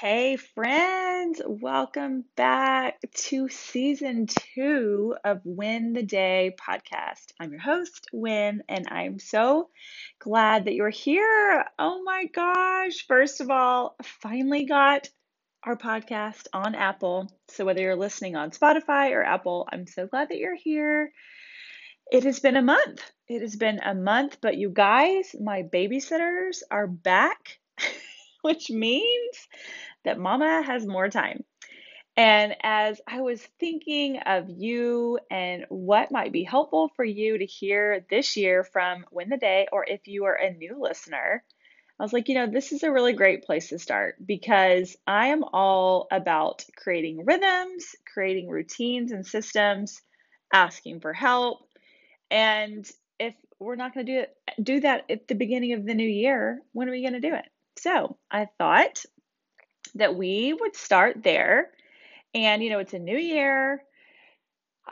Hey, friends, welcome back to season two of Win the Day podcast. I'm your host, Win, and I'm so glad that you're here. Oh my gosh. First of all, finally got our podcast on Apple. So, whether you're listening on Spotify or Apple, I'm so glad that you're here. It has been a month. It has been a month, but you guys, my babysitters are back, which means that mama has more time. And as I was thinking of you and what might be helpful for you to hear this year from Win the Day, or if you are a new listener, I was like, you know, this is a really great place to start because I am all about creating rhythms, creating routines and systems, asking for help. And if we're not going to do it, do that at the beginning of the new year, when are we going to do it? So I thought that we would start there. And, you know, it's a new year.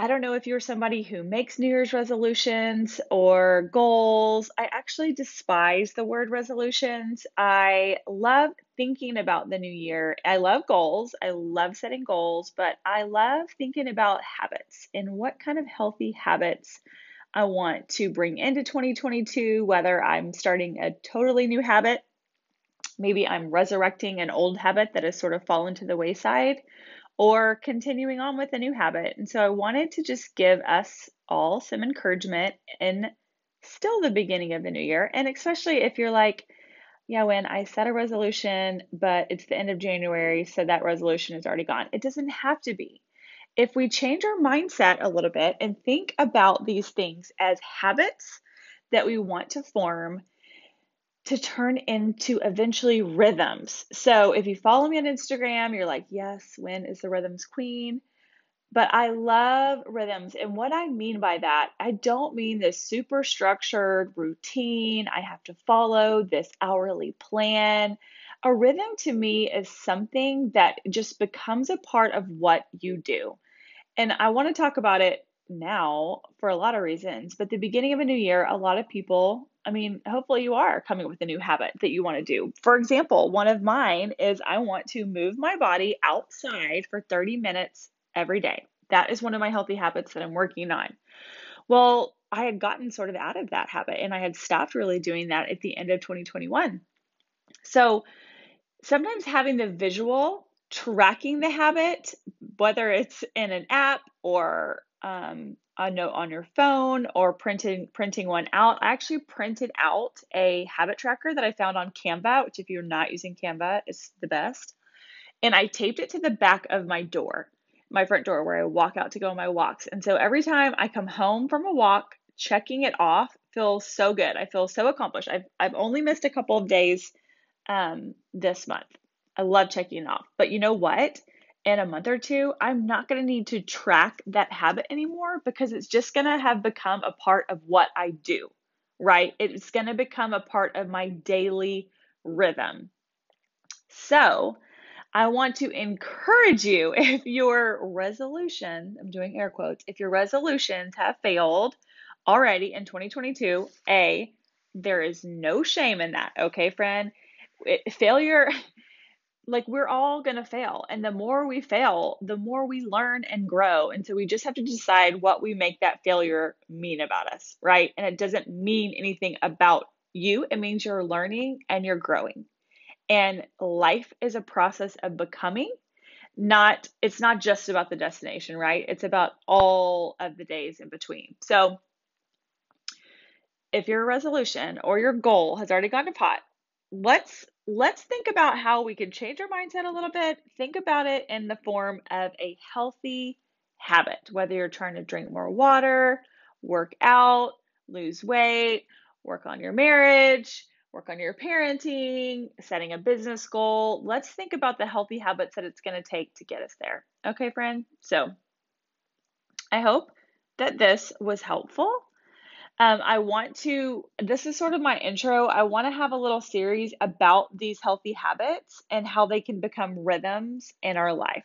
I don't know if you're somebody who makes New Year's resolutions or goals. I actually despise the word resolutions. I love thinking about the new year. I love goals. I love setting goals, but I love thinking about habits and what kind of healthy habits I want to bring into 2022, whether I'm starting a totally new habit maybe I'm resurrecting an old habit that has sort of fallen to the wayside or continuing on with a new habit. And so I wanted to just give us all some encouragement in still the beginning of the new year. And especially if you're like, yeah, when I set a resolution, but it's the end of January, so that resolution is already gone. It doesn't have to be. If we change our mindset a little bit and think about these things as habits that we want to form to turn into eventually rhythms. So if you follow me on Instagram, you're like, yes, Win is the rhythms queen? But I love rhythms. And what I mean by that, I don't mean this super structured routine. I have to follow this hourly plan. A rhythm to me is something that just becomes a part of what you do. And I want to talk about it now for a lot of reasons. But the beginning of a new year, a lot of people, I mean, hopefully you are coming up with a new habit that you want to do. For example, one of mine is I want to move my body outside for 30 minutes every day. That is one of my healthy habits that I'm working on. Well, I had gotten sort of out of that habit and I had stopped really doing that at the end of 2021. So sometimes having the visual tracking the habit, whether it's in an app or um, a note on your phone or printing printing one out. I actually printed out a habit tracker that I found on Canva, which if you're not using Canva is the best. And I taped it to the back of my door, my front door where I walk out to go on my walks. And so every time I come home from a walk, checking it off feels so good. I feel so accomplished. I've I've only missed a couple of days um, this month. I love checking off. But you know what? in a month or two, I'm not going to need to track that habit anymore because it's just going to have become a part of what I do, right? It's going to become a part of my daily rhythm. So, I want to encourage you if your resolution, I'm doing air quotes, if your resolutions have failed already in 2022, A, there is no shame in that, okay, friend? It, failure like we're all going to fail and the more we fail the more we learn and grow and so we just have to decide what we make that failure mean about us right? And it doesn't mean anything about you it means you're learning and you're growing. And life is a process of becoming not it's not just about the destination right? It's about all of the days in between. So if your resolution or your goal has already gone to pot let's let's think about how we can change our mindset a little bit. Think about it in the form of a healthy habit, whether you're trying to drink more water, work out, lose weight, work on your marriage, work on your parenting, setting a business goal. Let's think about the healthy habits that it's going to take to get us there. Okay, friend? So I hope that this was helpful. Um, I want to, this is sort of my intro. I want to have a little series about these healthy habits and how they can become rhythms in our life.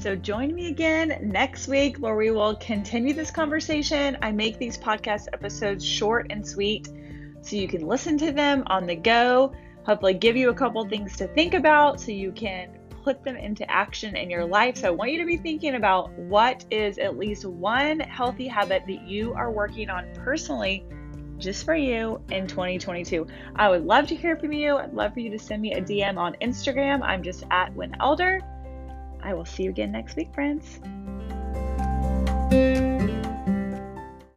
So join me again next week where we will continue this conversation. I make these podcast episodes short and sweet so you can listen to them on the go, hopefully, give you a couple things to think about so you can put them into action in your life. So I want you to be thinking about what is at least one healthy habit that you are working on personally just for you in 2022. I would love to hear from you. I'd love for you to send me a DM on Instagram. I'm just at Win Elder. I will see you again next week, friends.